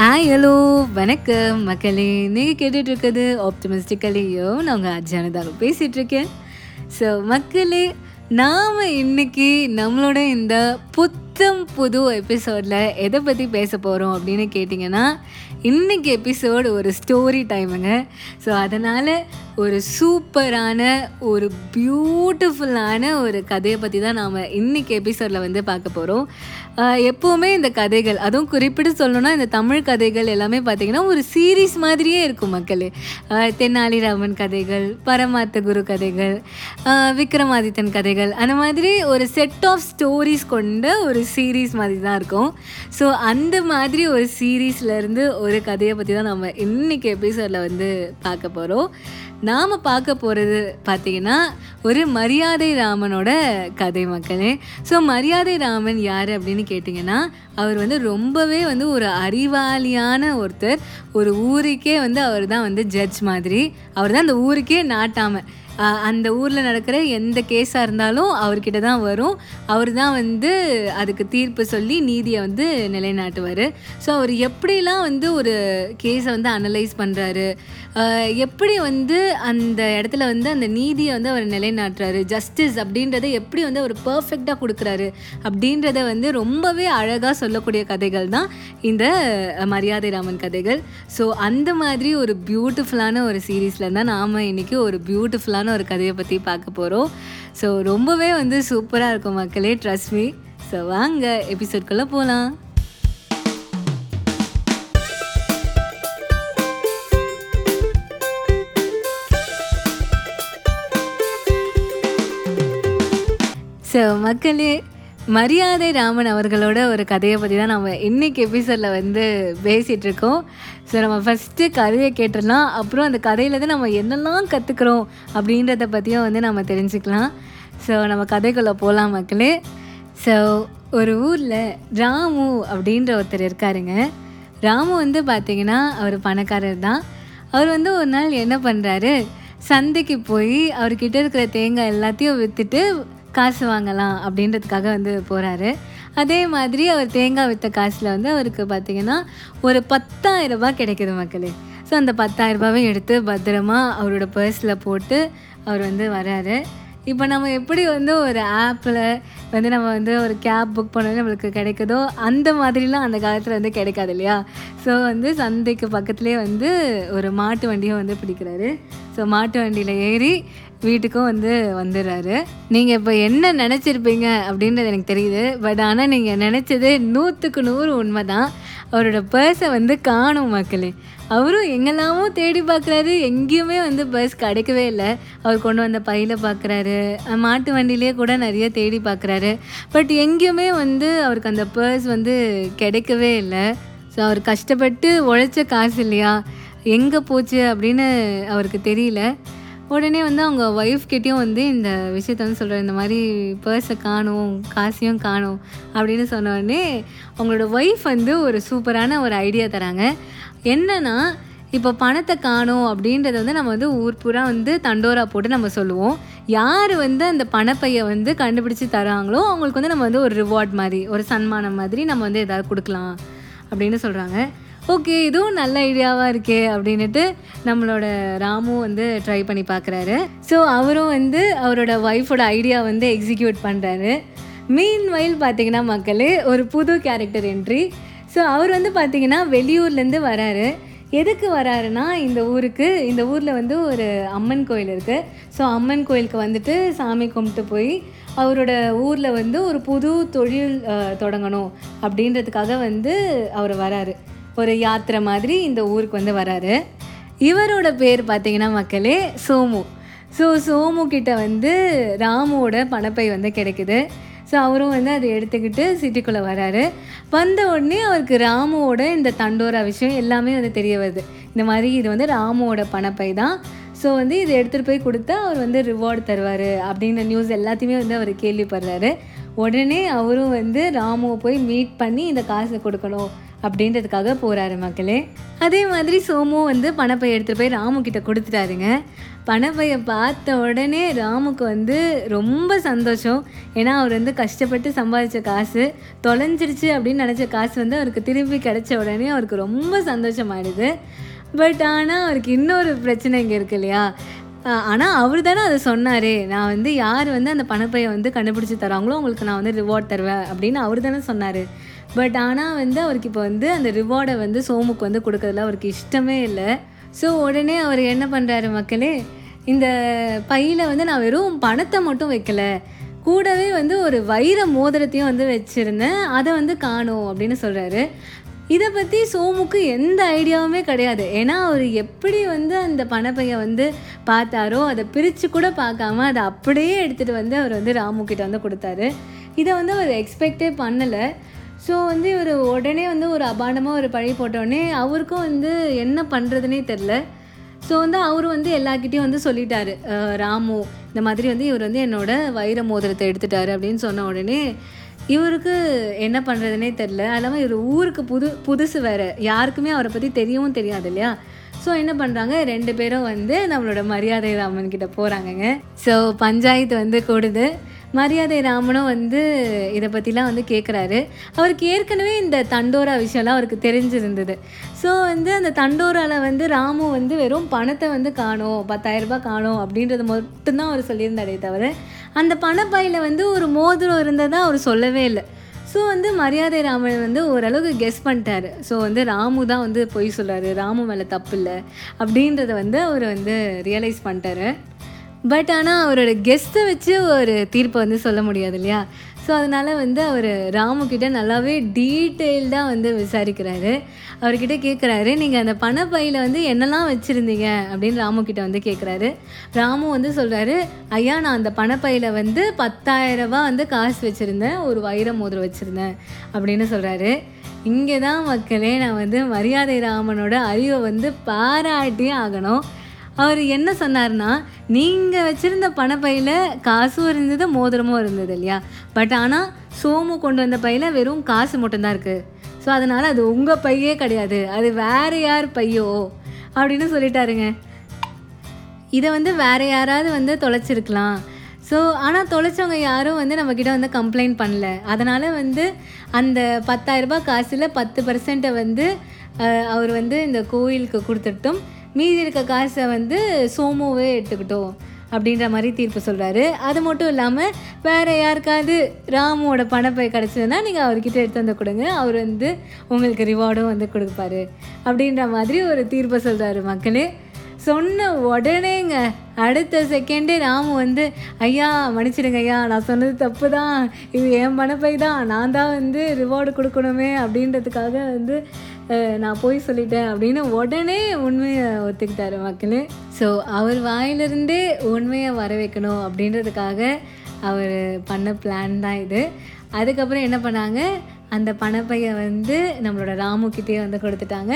Hi hello வணக்கம். மக்களே நீங்கள் கேட்டுட்ருக்கிறது ஆப்டமிஸ்டிக்கலையோ நான் உங்கள் அஜானதாக பேசிகிட்டு இருக்கேன் ஸோ மக்களே நாம் இன்றைக்கி நம்மளோட இந்த புத்தம் புது எபிசோடில் எதை பற்றி பேச போகிறோம் அப்படின்னு கேட்டிங்கன்னா இன்றைக்கி எபிசோடு ஒரு ஸ்டோரி டைமுங்க ஸோ அதனால் ஒரு சூப்பரான ஒரு பியூட்டிஃபுல்லான ஒரு கதையை பற்றி தான் நாம் இன்னைக்கு எபிசோடில் வந்து பார்க்க போகிறோம் எப்போவுமே இந்த கதைகள் அதுவும் குறிப்பிட்டு சொல்லணும்னா இந்த தமிழ் கதைகள் எல்லாமே பார்த்திங்கன்னா ஒரு சீரீஸ் மாதிரியே இருக்கும் மக்களே. தென்னாலிராமன் தெனாலிராமன் கதைகள் பரமாத்த குரு கதைகள் விக்ரமாதித்தன் கதைகள் அந்த மாதிரி ஒரு செட் ஆஃப் ஸ்டோரிஸ் கொண்ட ஒரு சீரீஸ் மாதிரி தான் இருக்கும். ஸோ அந்த மாதிரி ஒரு சீரீஸ்லேருந்து ஒரு கதையை பற்றி தான் நம்ம இன்னைக்கு எபிசோடில் வந்து பார்க்க போகிறோம் நாம் பார்க்க போகிறது பார்த்தீங்கன்னா ஒரு மரியாதை ராமனோட கதை மக்களே. ஸோ மரியாதை ராமன் யார் அப்படின்னு கேட்டிங்கன்னா அவர் வந்து ரொம்பவே வந்து ஒரு அறிவாளியான ஒருத்தர். ஒரு ஊருக்கே வந்து அவர் தான் வந்து ஜட்ஜ் மாதிரி. அவர் தான் அந்த ஊருக்கே நாட்டாமல் அந்த ஊரில் நடக்கிற எந்த கேஸாக இருந்தாலும் அவர்கிட்ட தான் வரும். அவர் தான் வந்து அதுக்கு தீர்ப்பு சொல்லி நீதியை வந்து நிலைநாட்டுவார். ஸோ அவர் எப்படிலாம் வந்து ஒரு கேஸை வந்து அனலைஸ் பண்ணுறாரு எப்படி வந்து அந்த இடத்துல வந்து அந்த நீதியை வந்து அவர் நிலைநாட்டுறாரு? ஜஸ்டிஸ் அப்படின்றத எப்படி வந்து அவர் பர்ஃபெக்டாக கொடுக்குறாரு? அப்படின்றத வந்து ரொம்பவே அழகாக சொல்லக்கூடிய கதைகள் தான் இந்த மரியாதை ராமன் கதைகள். ஸோ அந்த மாதிரி ஒரு பியூட்டிஃபுல்லான ஒரு சீரீஸில் தான் நாம் இன்றைக்கி ஒரு பியூட்டிஃபுல்லான ஒரு கதையை பற்றி பார்க்க போகிறோம் ஸோ ரொம்பவே வந்து சூப்பராக இருக்கும் மக்களே ட்ரஸ்ட் மீ ஸோ வாங்க எபிசோட்குள்ளே போகலாம் ஸோ மக்களே மரியாதை ராமன் அவர்களோட ஒரு கதையை பற்றி தான் நம்ம இன்னைக்கு எபிசோடில் வந்து பேசிகிட்ருக்கோம் ஸோ நம்ம ஃபஸ்ட்டு கதையை கேட்டுடலாம். அப்புறம் அந்த கதையிலேருந்து நம்ம என்னெல்லாம் கற்றுக்குறோம் அப்படின்றத பற்றியும் வந்து நம்ம தெரிஞ்சுக்கலாம். ஸோ நம்ம கதைக்குள்ளே போகலாம் மக்களே. ஸோ ஒரு ஊரில் ராமு அப்படின்ற ஒருத்தர் இருக்காருங்க. ராமு வந்து பார்த்திங்கன்னா அவர் பணக்காரர் தான். அவர் வந்து ஒரு நாள் என்ன பண்ணுறாரு சந்தைக்கு போய் அவர்கிட்ட இருக்கிற தேங்காய் எல்லாத்தையும் விற்றுட்டு காசு வாங்கலாம் அப்படின்றதுக்காக வந்து போகிறாரு அதே மாதிரி அவர் தேங்காய் விற்ற காசில் வந்து அவருக்கு பார்த்திங்கன்னா ஒரு பத்தாயிரம் ரூபாய் கிடைக்குது மக்களே. ஸோ அந்த பத்தாயிரம் ரூபாவை எடுத்து பத்திரமா அவரோட பர்ஸில் போட்டு அவர் வந்து வராரு. இப்போ நம்ம எப்படி வந்து ஒரு ஆப்பில் வந்து நம்ம வந்து ஒரு கேப் புக் பண்ணோம் நம்மளுக்கு கிடைக்குதோ அந்த மாதிரிலாம் அந்த காலத்தில் வந்து கிடைக்காது இல்லையா? ஸோ வந்து சந்தைக்கு பக்கத்துலேயே வந்து ஒரு மாட்டு வண்டியை வந்து பிடிக்கிறாரு. ஸோ மாட்டு வண்டியில் ஏறி வீட்டுக்கும் வந்து வந்துடுறாரு. நீங்கள் இப்போ என்ன நினச்சிருப்பீங்க அப்படின்றது எனக்கு தெரியுது. பட் ஆனால் நீங்கள் நினச்சது நூற்றுக்கு நூறு உண்மை தான் அவரோட பர்ஸை வந்து காணும் மக்களே. அவரும் எங்கெல்லாமோ தேடி பார்க்குறாரு எங்கேயுமே வந்து பஸ் கிடைக்கவே இல்லை. அவர் கொண்டு வந்த பையில் பார்க்குறாரு மாட்டு வண்டியிலே கூட நிறைய தேடி பார்க்குறாரு பட் எங்கேயுமே வந்து அவருக்கு அந்த பர்ஸ் வந்து கிடைக்கவே இல்லை. ஸோ அவர் கஷ்டப்பட்டு உழைச்ச காசு இல்லையா? எங்கே போச்சு அப்படின்னு அவருக்கு தெரியல. உடனே வந்து அவங்க ஒய்ஃப் கிட்டேயும் வந்து இந்த விஷயத்த வந்து சொல்கிறார் இந்த மாதிரி பர்ஸை காணும் காசையும் காணும் அப்படின்னு சொன்ன உடனே அவங்களோட ஒய்ஃப் வந்து ஒரு சூப்பரான ஒரு ஐடியா தராங்க. என்னன்னா இப்போ பணத்தை காணும் அப்படின்றத வந்து நம்ம வந்து ஊர் பூரா வந்து தண்டோரா போட்டு நம்ம சொல்லுவோம். யார் வந்து அந்த பணப்பையை வந்து கண்டுபிடிச்சி தராங்களோ அவங்களுக்கு வந்து நம்ம வந்து ஒரு ரிவார்ட் மாதிரி ஒரு சன்மானம் மாதிரி நம்ம வந்து எதாவது கொடுக்கலாம் அப்படின்னு சொல்கிறாங்க ஓகே இதுவும் நல்ல ஐடியாவாக இருக்கே அப்படின்ட்டு நம்மளோட ராமு வந்து ட்ரை பண்ணி பார்க்குறாரு ஸோ அவரும் வந்து அவரோட ஒய்ஃபோட ஐடியா வந்து எக்ஸிக்யூட் பண்ணுறாரு மீன் வயல் பார்த்தீங்கன்னா மக்களே ஒரு புது கேரக்டர் என்ட்ரி ஸோ அவர் வந்து பார்த்தீங்கன்னா வெளியூர்லேருந்து வராரு. எதுக்கு வராருன்னா இந்த ஊருக்கு இந்த ஊரில் வந்து ஒரு அம்மன் கோயில் இருக்குது ஸோ அம்மன் கோயிலுக்கு வந்துட்டு சாமி கும்பிட்டு போய் அவரோட ஊரில் வந்து ஒரு புது தொழில் தொடங்கணும் அப்படின்றதுக்காக வந்து அவர் வராரு. ஒரு யாத்திரை மாதிரி இந்த ஊருக்கு வந்து வராரு. இவரோட பேர் பார்த்தீங்கன்னா மக்களே சோமு. ஸோ சோமு கிட்ட வந்து ராமுவோட பணப்பை வந்து கிடைக்குது. ஸோ அவரும் வந்து அதை எடுத்துக்கிட்டு சிட்டிக்குள்ளே வராரு. வந்த உடனே அவருக்கு ராமுவோட இந்த தண்டோரா விஷயம் எல்லாமே வந்து தெரிய வருது. இந்த மாதிரி இது வந்து ராமுவோட பணப்பை தான். ஸோ வந்து இதை எடுத்துகிட்டு போய் கொடுத்தா அவர் வந்து ரிவார்டு தருவார் அப்படிங்கிற நியூஸ் எல்லாத்தையுமே வந்து அவர் கேள்விப்படுறாரு. உடனே அவரும் வந்து ராமுவை போய் மீட் பண்ணி இந்த காசை கொடுக்கணும். அப்படின்றதுக்காக போகிறாரு மக்களே. அதே மாதிரி சோமு வந்து பணப்பை எடுத்துகிட்டு போய் ராமு கிட்ட கொடுத்துட்டாருங்க. பணப்பையை பார்த்த உடனே ராமுக்கு வந்து ரொம்ப சந்தோஷம். ஏன்னா அவர் வந்து கஷ்டப்பட்டு சம்பாதிச்ச காசு தொலைஞ்சிருச்சு அப்படின்னு நினச்ச காசு வந்து அவருக்கு திரும்பி கிடச்ச உடனே அவருக்கு ரொம்ப சந்தோஷமாயிடுது. பட் ஆனால் அவருக்கு இன்னொரு பிரச்சனை இங்கே இருக்கு இல்லையா? ஆனால் அவர் தானே அதை சொன்னார். நான் வந்து யார் வந்து அந்த பணப்பையை வந்து கண்டுபிடிச்சி தராங்களோ அவங்களுக்கு நான் வந்து ரிவார்ட் தருவேன் அப்படின்னு அவர் தானே சொன்னார். பட் ஆனால் வந்து அவருக்கு இப்போ வந்து அந்த ரிவார்டை வந்து சோமுக்கு வந்து கொடுக்கறதுல அவருக்கு இஷ்டமே இல்லை. ஸோ உடனே அவர் என்ன பண்ணுறாரு மக்களே? இந்த பையில் வந்து நான் வெறும் பணத்தை மட்டும் வைக்கலை. கூடவே வந்து ஒரு வைர மோதிரத்தையும் வந்து வச்சுருந்தேன். அதை வந்து காணும் அப்படின்னு சொல்கிறாரு இதை பற்றி சோமுக்கு எந்த ஐடியாவுமே கிடையாது. ஏன்னா அவர் எப்படி வந்து அந்த பணப்பையை வந்து பார்த்தாரோ அதை பிரித்து கூட பார்க்காம அதை அப்படியே எடுத்துகிட்டு வந்து அவர் வந்து ராமு கிட்ட வந்து கொடுத்தாரு. இதை வந்து அவர் எக்ஸ்பெக்டே பண்ணலை. ஸோ வந்து இவர் உடனே வந்து ஒரு அபாண்டமாக ஒரு பழி போட்டோடனே அவருக்கும் வந்து என்ன பண்ணுறதுனே தெரில. ஸோ வந்து அவர் வந்து எல்லாக்கிட்டேயும் வந்து சொல்லிட்டாரு. ராமு இந்த மாதிரி வந்து இவர் வந்து என்னோட வைர மோதிரத்தை எடுத்துட்டாரு அப்படின்னு சொன்ன உடனே இவருக்கு என்ன பண்ணுறதுனே தெரில. அது இவர் ஊருக்கு புது புதுசு வேறு. யாருக்குமே அவரை பற்றி தெரியவும் தெரியாது இல்லையா? ஸோ என்ன பண்ணுறாங்க ரெண்டு பேரும் வந்து நம்மளோட மரியாதை ராமன் கிட்ட போகிறாங்கங்க ஸோ பஞ்சாயத்து வந்து கூடுது. மரியாதை ராமனும் வந்து இதை பற்றிலாம் வந்து கேட்குறாரு அவருக்கு ஏற்கனவே இந்த தண்டோரா விஷயம்லாம் அவருக்கு தெரிஞ்சிருந்தது. ஸோ வந்து அந்த தண்டோராவில் வந்து ராமு வந்து வெறும் பணத்தை வந்து காணும் பத்தாயிரரூபா ரூபாய் காணும் அப்படின்றது மட்டும்தான் அவர் சொல்லியிருந்தாரே தவிர அந்த பணப்பையில் வந்து ஒரு மோதிரம் இருந்ததாக அவர் சொல்லவே இல்லை. ஸோ வந்து மரியாதை ராமன் வந்து ஓரளவுக்கு கெஸ் பண்ணிட்டாரு. ஸோ வந்து ராமு தான் வந்து பொய் சொல்கிறாரு ராமு மேலே தப்பு இல்லை அப்படின்றத வந்து அவர் வந்து ரியலைஸ் பண்ணிட்டாரு. பட் ஆனால் அவரோட கெஸ்ட்டை வச்சு ஒரு தீர்ப்பை வந்து சொல்ல முடியாது இல்லையா? ஸோ அதனால் வந்து அவர் ராமுக்கிட்ட நல்லாவே டீட்டெயில்டாக வந்து விசாரிக்கிறாரு. அவர்கிட்ட கேட்குறாரு நீங்கள் அந்த பணப்பையில் வந்து என்னெல்லாம் வச்சுருந்தீங்க? அப்படின்னு ராமு கிட்ட வந்து கேட்குறாரு ராமு வந்து சொல்கிறாரு ஐயா நான் அந்த பணப்பையில் வந்து பத்தாயிரரூபா வந்து காசு வச்சுருந்தேன் ஒரு வைர மோதிரம் வச்சுருந்தேன். அப்படின்னு சொல்கிறாரு இங்கே தான் மக்களே நான் வந்து மரியாதை ராமனோட அறிவை வந்து பாராட்டியே ஆகணும். அவர் என்ன சொன்னார்னா நீங்கள் வச்சுருந்த பணப்பையில் காசும் இருந்தது மோதிரமும் இருந்தது இல்லையா? பட் ஆனால் சோமு கொண்டு வந்த பையில் வெறும் காசு மட்டும்தான் இருக்குது ஸோ அதனால் அது உங்கள் பையே கிடையாது. அது வேறு யார் பையோ? அப்படின்னு சொல்லிட்டாருங்க. இதை வந்து வேறு யாராவது வந்து தொலைச்சிருக்கலாம். ஸோ ஆனால் தொலைச்சவங்க யாரும் வந்து நம்மக்கிட்ட வந்து கம்ப்ளைண்ட் பண்ணல. அதனால் வந்து அந்த பத்தாயிரரூபா காசில் பத்து பர்சன்ட்டை வந்து அவர் வந்து இந்த கோயிலுக்கு கொடுத்துட்டும். மீதி இருக்க காசை வந்து சோமுவே எடுத்துக்கிட்டோம் அப்படின்ற மாதிரி தீர்ப்பு சொல்கிறாரு அது மட்டும் இல்லாமல் வேறு யாருக்காவது ராமுவோட பணப்பை கிடச்சதுன்னா நீங்கள் அவர்கிட்ட எடுத்து வந்து கொடுங்க. அவர் வந்து உங்களுக்கு ரிவார்டும் வந்து கொடுப்பாரு. அப்படின்ற மாதிரி ஒரு தீர்ப்பை சொல்கிறாரு மக்களே. சொன்ன உடனேங்க அடுத்த செகண்டே ராமு வந்து ஐயா மன்னிச்சிடுங்க ஐயா நான் சொன்னது தப்பு தான் இது என் பணப்பை தான். நான் தான் வந்து ரிவார்டு கொடுக்கணுமே அப்படின்றதுக்காக வந்து நான் போய் சொல்லிட்டேன் அப்படின்னு உடனே உண்மையை ஒத்துக்கிட்டாரு மக்கள். ஸோ அவர் வாயிலிருந்தே உண்மையை வர வைக்கணும் அப்படின்றதுக்காக அவர் பண்ண பிளான் தான் இது. அதுக்கப்புறம் என்ன பண்ணாங்க? அந்த பணப்பையை வந்து நம்மளோட ராமுக்கிட்டே வந்து கொடுத்துட்டாங்க.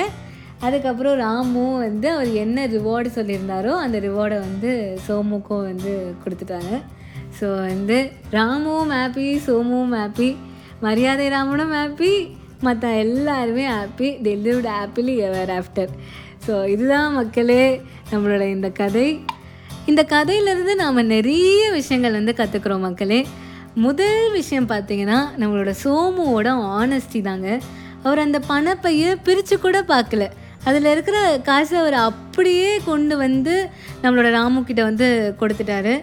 அதுக்கப்புறம் ராமு வந்து அவர் என்ன ரிவார்டு சொல்லியிருந்தாரோ அந்த ரிவார்டை வந்து சோமுக்கும் வந்து கொடுத்துட்டாங்க. ஸோ வந்து ராமுவும் ஹாப்பி சோமுவும் ஹாப்பி மரியாதை ராமனும் ஹாப்பி மற்ற எல்லாருமே happy delivered happily ever after so இதுதான் மக்களே நம்மளோட இந்த கதை. இந்த கதையிலேருந்து நாம் நிறைய விஷயங்கள் வந்து கற்றுக்குறோம் மக்களே. முதல் விஷயம் பார்த்தீங்கன்னா நம்மளோட சோமுவோட ஆனஸ்டி தாங்க. அவர் அந்த பணப்பையை பிரித்து கூட பார்க்கல. அதில் இருக்கிற காசை அவர் அப்படியே கொண்டு வந்து நம்மளோட ராமு கிட்ட வந்து கொடுத்துட்டாரு.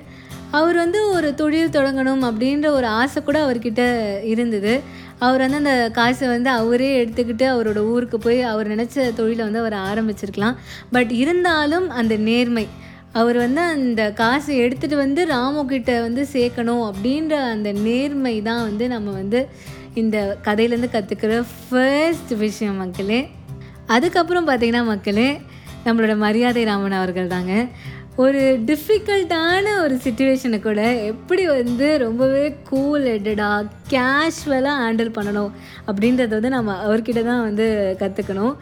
அவர் வந்து ஒரு தொழில் தொடங்கணும் அப்படின்ற ஒரு ஆசை கூட அவர்கிட்ட இருந்தது. அவர் வந்து அந்த காசை வந்து அவரே எடுத்துக்கிட்டு அவரோட ஊருக்கு போய் அவர் நினச்ச தொழிலை வந்து அவர் ஆரம்பிச்சிருக்கலாம். பட் இருந்தாலும் அந்த நேர்மை அவர் வந்து அந்த காசை எடுத்துகிட்டு வந்து ராமு கிட்ட வந்து சேர்க்கணும் அப்படின்ற அந்த நேர்மை தான் வந்து நம்ம வந்து இந்த கதையிலேருந்து கற்றுக்கிற ஃபர்ஸ்ட் விஷயம் மக்களே. அதுக்கப்புறம் பார்த்திங்கன்னா மக்களே நம்மளோட மரியாதை ராமன் அவர்கள் தாங்க. ஒரு டிஃபிகல்ட்டான ஒரு சுச்சுவேஷனை கூட எப்படி வந்து ரொம்பவே கூல் ஹெட்டடாக கேஷுவலாக ஹேண்டில் பண்ணணும் அப்படின்றத வந்து நம்ம அவர்கிட்ட தான் வந்து கற்றுக்கணும்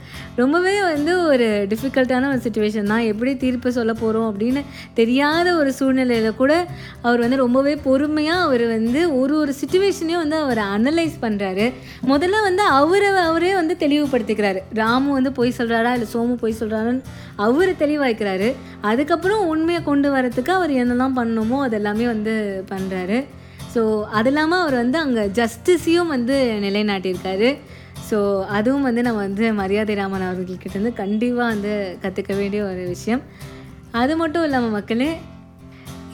ரொம்பவே வந்து ஒரு டிஃபிகல்ட்டான ஒரு சுச்சுவேஷன் தான். எப்படி தீர்ப்பு சொல்ல போகிறோம் அப்படின்னு தெரியாத ஒரு சூழ்நிலையில் கூட அவர் வந்து ரொம்பவே பொறுமையாக அவர் வந்து ஒரு ஒரு சுச்சுவேஷனையும் வந்து அவர் அனலைஸ் பண்ணுறாரு முதல்ல வந்து அவரை அவரே வந்து தெளிவுபடுத்திக்கிறாரு. ராமு வந்து பொய் சொல்கிறாரா இல்லை சோமு பொய் சொல்கிறாருன்னு அவர் தெளிவாய்க்கிறாரு. அதுக்கப்புறம் உண்மையை கொண்டு வரத்துக்கு அவர் என்னெல்லாம் பண்ணணுமோ அதெல்லாமே வந்து பண்ணுறாரு ஸோ அது இல்லாமல் அவர் வந்து அங்கே ஜஸ்டிஸையும் வந்து நிலைநாட்டியிருக்காரு. ஸோ அதுவும் வந்து நம்ம வந்து மரியாதை ராமன் அவர்கள்கிட்ட வந்து கண்டிப்பாக வந்து கற்றுக்க வேண்டிய ஒரு விஷயம். அது மட்டும் இல்லாமல் மக்களே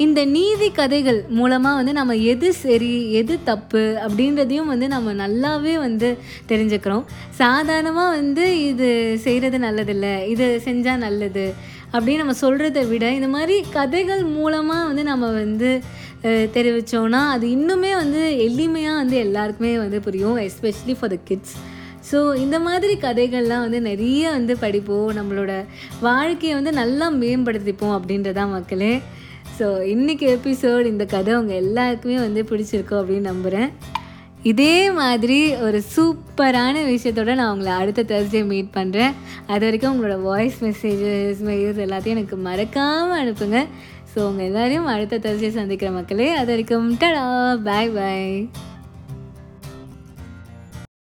இந்த நீதி கதைகள் மூலமாக வந்து நம்ம எது சரி எது தப்பு அப்படின்றதையும் வந்து நம்ம நல்லாவே வந்து தெரிஞ்சுக்கிறோம். சாதாரணமாக வந்து இது செய்கிறது நல்லதில்லை இது செஞ்சால் நல்லது அப்படின்னு நம்ம சொல்கிறத விட இந்த மாதிரி கதைகள் மூலமாக வந்து நம்ம வந்து தெரிவித்தோன்னா அது இன்னுமே வந்து எளிமையாக வந்து எல்லாருக்குமே வந்து புரியும் especially for the kids so இந்த மாதிரி கதைகள்லாம் வந்து நிறைய வந்து படிப்போம் நம்மளோட வாழ்க்கையை வந்து நல்லா மேம்படுத்திப்போம் அப்படின்றதான் மக்களே. ஸோ இன்றைக்கி எபிசோட் இந்த கதை உங்கள் எல்லாருக்குமே வந்து பிடிச்சிருக்கோம் அப்படின்னு நம்புகிறேன் இதே மாதிரி ஒரு சூப்பரான விஷயத்தோட நான் உங்களை அடுத்த தேர்ஸ்டே மீட் பண்ணுறேன் அது வரைக்கும் உங்களோட வாய்ஸ் மெசேஜஸ் மெயில்ஸ் எல்லாத்தையும் எனக்கு மறக்காமல் அனுப்புங்க. ஸோ உங்கள் எல்லோரையும் அடுத்த தேர்ஸ்டே சந்திக்கிற மக்களே அது வரைக்கும் டடா பாய் பாய்